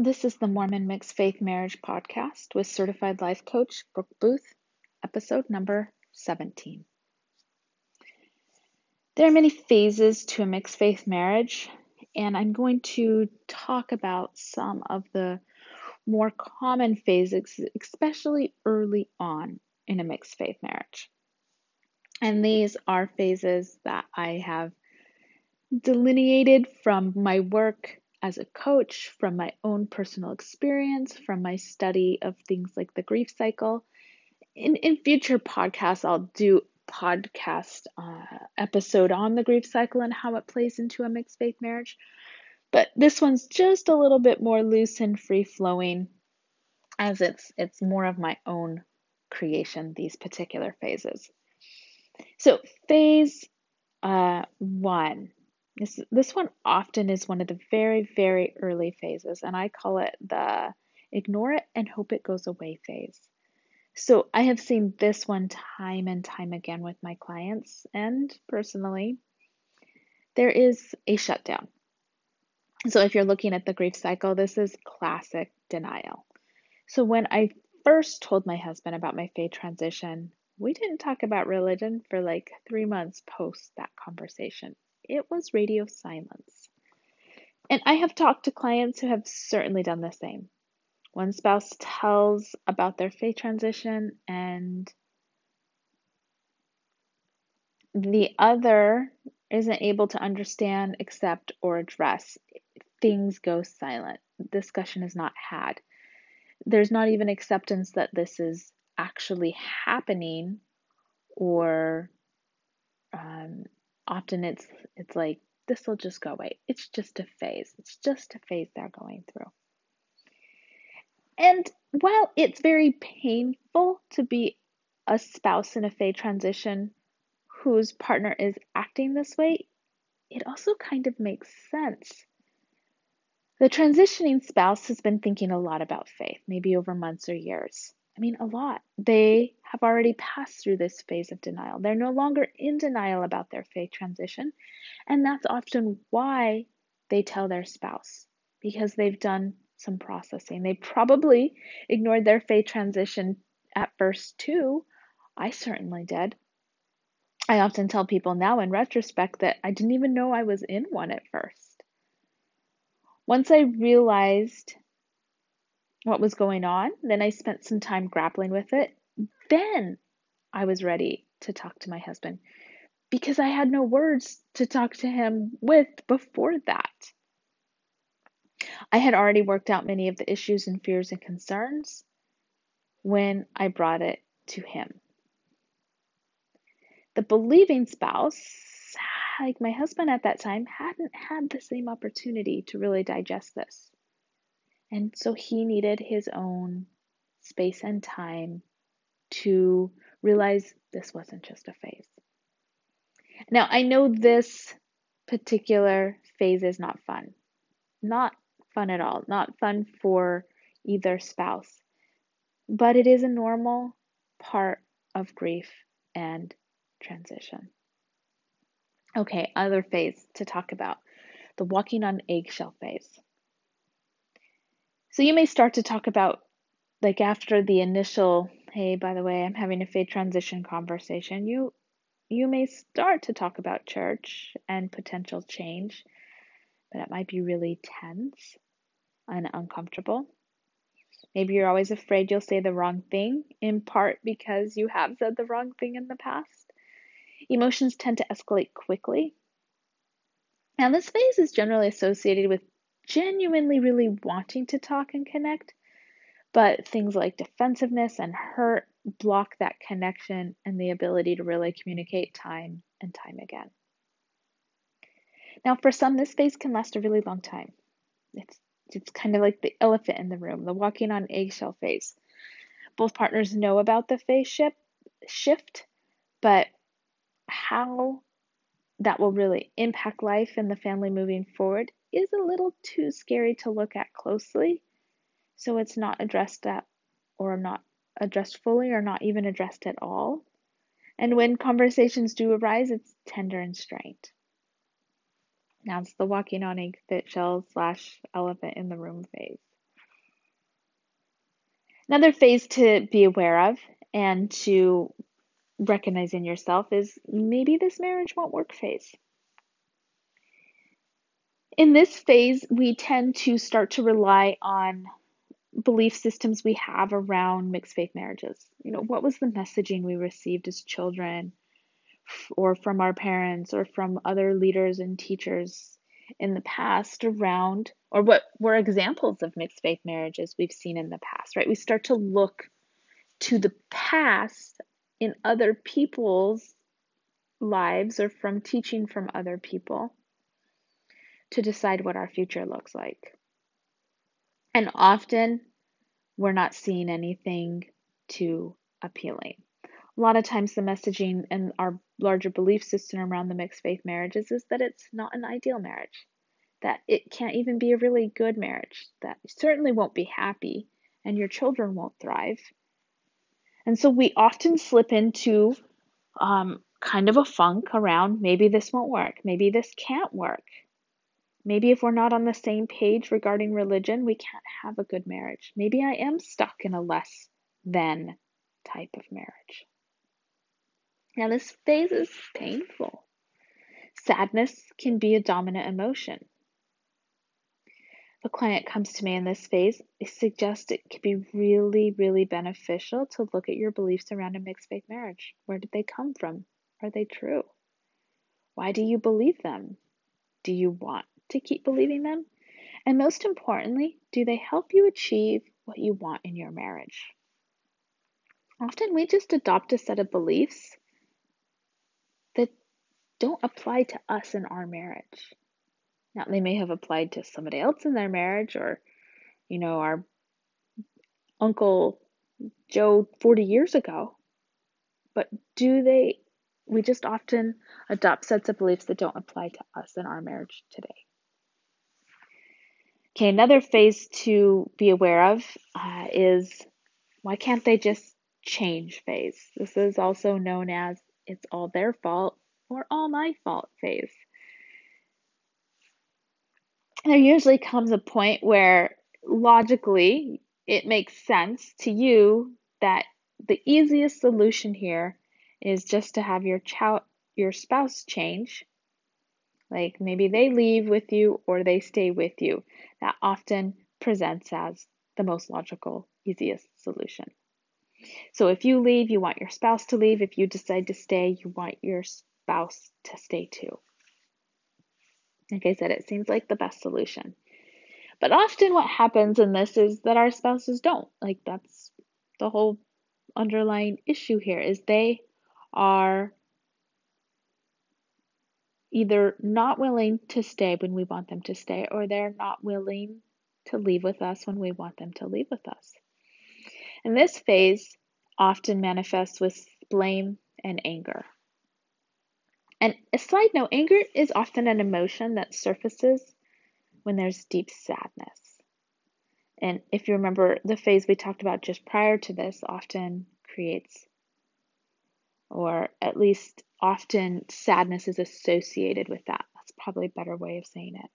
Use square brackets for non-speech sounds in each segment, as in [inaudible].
This is the Mormon Mixed Faith Marriage Podcast with certified life coach Brooke Booth, episode number 17. There are many phases to a mixed faith marriage, and I'm going to talk about some of the more common phases, especially early on in a mixed faith marriage. And these are phases that I have delineated from my work as a coach, from my own personal experience, from my study of things like the grief cycle. In, in future podcasts, I'll do podcast uh, episode on the grief cycle and how it plays into a mixed faith marriage. But this one's just a little bit more loose and free flowing, as it's it's more of my own creation. These particular phases. So phase uh, one this, this one often is one of the very, very early phases, and I call it the ignore it and hope it goes away phase. So I have seen this one time and time again with my clients and personally. There is a shutdown. So if you're looking at the grief cycle, this is classic denial. So when I first told my husband about my faith transition, we didn't talk about religion for like three months post that conversation it was radio silence. And I have talked to clients who have certainly done the same. One spouse tells about their faith transition, and the other isn't able to understand, accept, or address. Things go silent. Discussion is not had. There's not even acceptance that this is actually happening or um, often it's it's like this will just go away. It's just a phase. It's just a phase they're going through. And while it's very painful to be a spouse in a faith transition whose partner is acting this way, it also kind of makes sense. The transitioning spouse has been thinking a lot about faith, maybe over months or years. I mean, a lot. They have already passed through this phase of denial. They're no longer in denial about their faith transition. And that's often why they tell their spouse, because they've done some processing. They probably ignored their faith transition at first, too. I certainly did. I often tell people now in retrospect that I didn't even know I was in one at first. Once I realized what was going on. Then I spent some time grappling with it. Then I was ready to talk to my husband because I had no words to talk to him with before that. I had already worked out many of the issues and fears and concerns when I brought it to him. The believing spouse, like my husband at that time, hadn't had the same opportunity to really digest this. And so he needed his own space and time to realize this wasn't just a phase. Now, I know this particular phase is not fun. Not fun at all. Not fun for either spouse. But it is a normal part of grief and transition. Okay, other phase to talk about the walking on eggshell phase. So you may start to talk about, like after the initial, hey, by the way, I'm having a faith transition conversation, you you may start to talk about church and potential change, but it might be really tense and uncomfortable. Maybe you're always afraid you'll say the wrong thing, in part because you have said the wrong thing in the past. Emotions tend to escalate quickly. Now, this phase is generally associated with genuinely really wanting to talk and connect, but things like defensiveness and hurt block that connection and the ability to really communicate time and time again. Now, for some, this phase can last a really long time. It's it's kind of like the elephant in the room, the walking on eggshell phase. Both partners know about the phase shift, shift, but how that will really impact life and the family moving forward is a little too scary to look at closely. So it's not addressed at or not addressed fully or not even addressed at all. And when conversations do arise, it's tender and strained. Now it's the walking on egg fit shell slash elephant in the room phase. Another phase to be aware of and to recognize in yourself is maybe this marriage won't work phase. In this phase, we tend to start to rely on belief systems we have around mixed faith marriages. You know, what was the messaging we received as children or from our parents or from other leaders and teachers in the past around or what were examples of mixed faith marriages we've seen in the past, right? We start to look to the past in other people's lives or from teaching from other people to decide what our future looks like. And often we're not seeing anything too appealing. A lot of times, the messaging and our larger belief system around the mixed faith marriages is that it's not an ideal marriage, that it can't even be a really good marriage, that you certainly won't be happy and your children won't thrive. And so we often slip into um, kind of a funk around maybe this won't work, maybe this can't work. Maybe if we're not on the same page regarding religion, we can't have a good marriage. Maybe I am stuck in a less than type of marriage. Now, this phase is painful. Sadness can be a dominant emotion. A client comes to me in this phase, I suggest it could be really, really beneficial to look at your beliefs around a mixed faith marriage. Where did they come from? Are they true? Why do you believe them? Do you want to keep believing them? And most importantly, do they help you achieve what you want in your marriage? Often we just adopt a set of beliefs that don't apply to us in our marriage. Now, they may have applied to somebody else in their marriage or, you know, our Uncle Joe 40 years ago. But do they, we just often adopt sets of beliefs that don't apply to us in our marriage today. Okay, another phase to be aware of uh, is why can't they just change phase? This is also known as it's all their fault or all my fault phase. There usually comes a point where logically it makes sense to you that the easiest solution here is just to have your chow- your spouse change like maybe they leave with you or they stay with you. That often presents as the most logical, easiest solution. So if you leave, you want your spouse to leave. If you decide to stay, you want your spouse to stay too. Like I said, it seems like the best solution. But often what happens in this is that our spouses don't. Like that's the whole underlying issue here is they are either not willing to stay when we want them to stay, or they're not willing to leave with us when we want them to leave with us. And this phase often manifests with blame and anger. And a side note anger is often an emotion that surfaces when there's deep sadness. And if you remember, the phase we talked about just prior to this often creates, or at least often sadness is associated with that. That's probably a better way of saying it.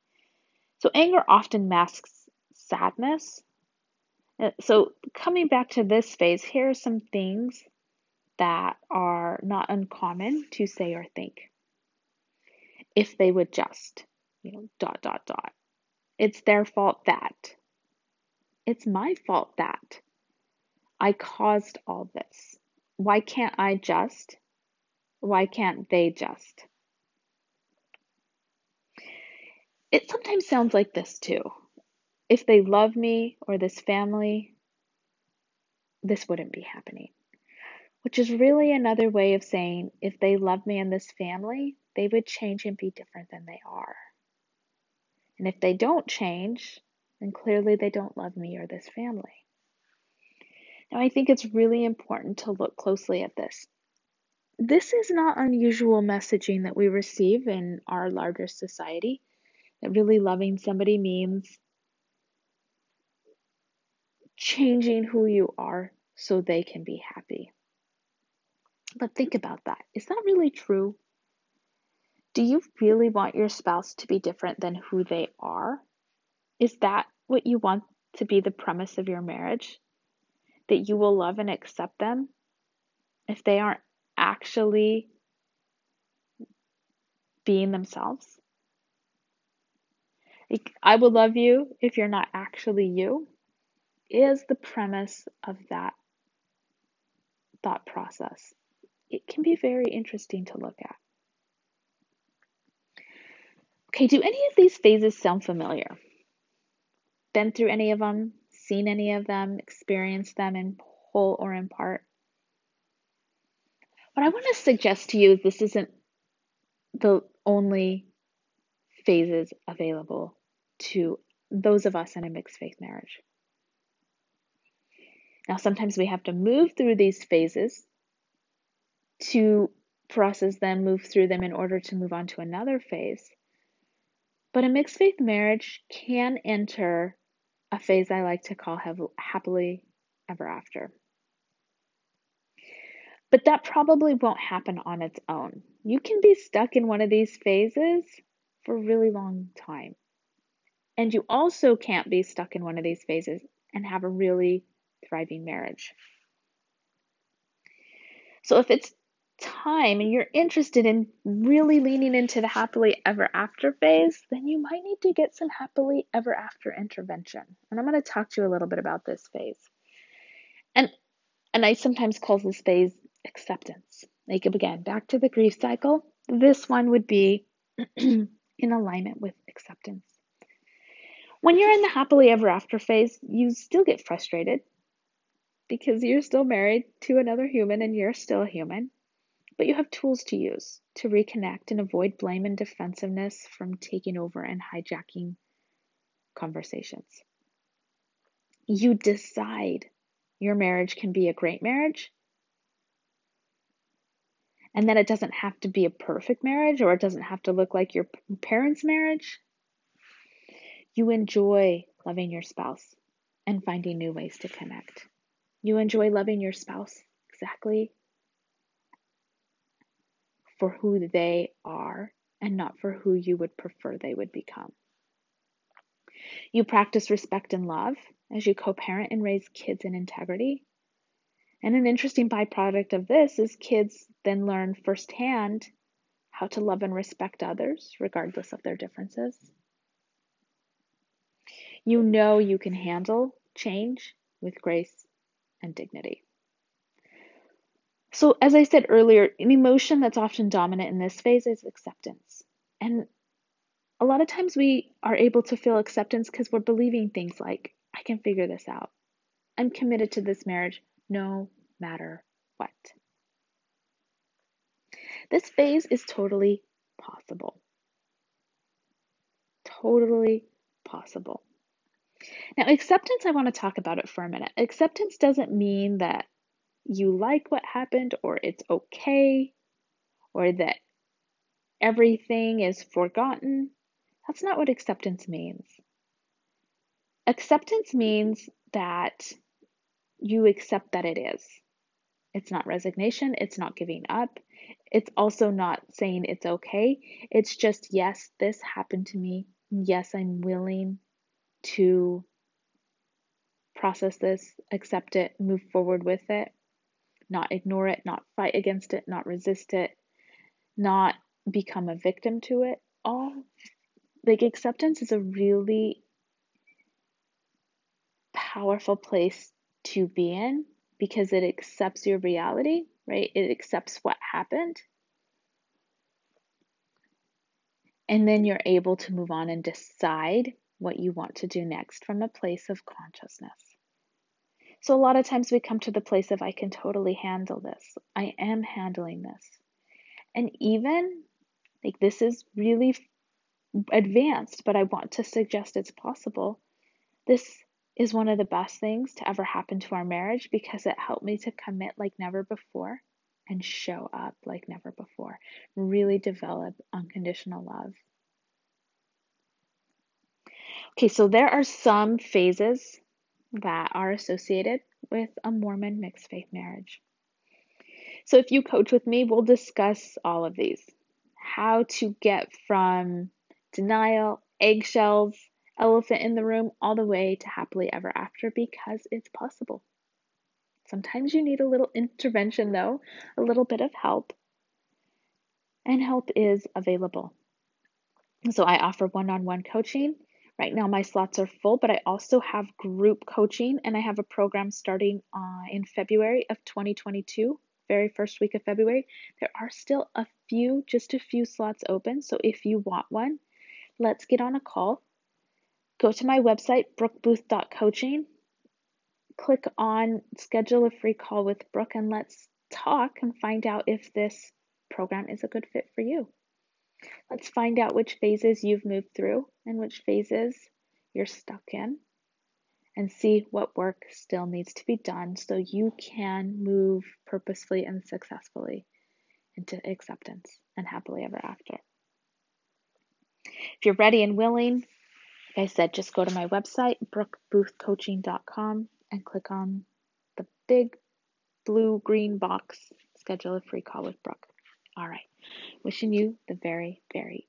So, anger often masks sadness. Uh, so, coming back to this phase, here are some things that are not uncommon to say or think. If they would just, you know, dot, dot, dot. It's their fault that. It's my fault that. I caused all this. Why can't I just? Why can't they just? It sometimes sounds like this too. If they love me or this family, this wouldn't be happening. Which is really another way of saying if they love me and this family, they would change and be different than they are. And if they don't change, then clearly they don't love me or this family. Now, I think it's really important to look closely at this this is not unusual messaging that we receive in our larger society. That really loving somebody means changing who you are so they can be happy. But think about that. Is that really true? Do you really want your spouse to be different than who they are? Is that what you want to be the premise of your marriage? That you will love and accept them if they aren't actually being themselves. I will love you if you're not actually you, is the premise of that thought process. It can be very interesting to look at. Okay, do any of these phases sound familiar? Been through any of them? Seen any of them? Experienced them in whole or in part? What I want to suggest to you is this isn't the only phases available to those of us in a mixed faith marriage. Now, sometimes we have to move through these phases to process them, move through them in order to move on to another phase. But a mixed faith marriage can enter a phase I like to call happily ever after. But that probably won't happen on its own. You can be stuck in one of these phases for a really long time. And you also can't be stuck in one of these phases and have a really thriving marriage. So if it's time and you're interested in really leaning into the happily ever after phase, then you might need to get some happily ever after intervention. And I'm going to talk to you a little bit about this phase. And and I sometimes call this phase acceptance. Like again, back to the grief cycle. This one would be [clears throat] in alignment with acceptance. When you're in the happily ever after phase, you still get frustrated because you're still married to another human and you're still a human. But you have tools to use to reconnect and avoid blame and defensiveness from taking over and hijacking conversations. You decide your marriage can be a great marriage and that it doesn't have to be a perfect marriage or it doesn't have to look like your parents' marriage. You enjoy loving your spouse and finding new ways to connect. You enjoy loving your spouse exactly for who they are and not for who you would prefer they would become. You practice respect and love as you co parent and raise kids in integrity. And an interesting byproduct of this is kids then learn firsthand how to love and respect others, regardless of their differences. You know you can handle change with grace and dignity. So, as I said earlier, an emotion that's often dominant in this phase is acceptance. And a lot of times we are able to feel acceptance because we're believing things like, I can figure this out. I'm committed to this marriage no matter what. This phase is totally possible. Totally possible. Now, acceptance, I want to talk about it for a minute. Acceptance doesn't mean that you like what happened or it's okay or that everything is forgotten. That's not what acceptance means. Acceptance means that you accept that it is. It's not resignation, it's not giving up, it's also not saying it's okay. It's just, yes, this happened to me. Yes, I'm willing to process this, accept it, move forward with it, not ignore it, not fight against it, not resist it, not become a victim to it. All like acceptance is a really powerful place to be in because it accepts your reality, right? It accepts what happened. And then you're able to move on and decide what you want to do next from a place of consciousness. So, a lot of times we come to the place of, I can totally handle this. I am handling this. And even like this is really advanced, but I want to suggest it's possible. This is one of the best things to ever happen to our marriage because it helped me to commit like never before and show up like never before. Really develop unconditional love. Okay, so there are some phases that are associated with a Mormon mixed faith marriage. So, if you coach with me, we'll discuss all of these how to get from denial, eggshells, elephant in the room, all the way to happily ever after because it's possible. Sometimes you need a little intervention, though, a little bit of help. And help is available. So I offer one on one coaching. Right now, my slots are full, but I also have group coaching, and I have a program starting uh, in February of 2022, very first week of February. There are still a few, just a few slots open. So if you want one, let's get on a call. Go to my website, brookebooth.coaching. Click on schedule a free call with Brooke and let's talk and find out if this program is a good fit for you. Let's find out which phases you've moved through and which phases you're stuck in and see what work still needs to be done so you can move purposefully and successfully into acceptance and happily ever after. If you're ready and willing, like I said, just go to my website, brookeboothcoaching.com, and click on the big blue green box, schedule a free call with Brooke. All right. Wishing you the very, very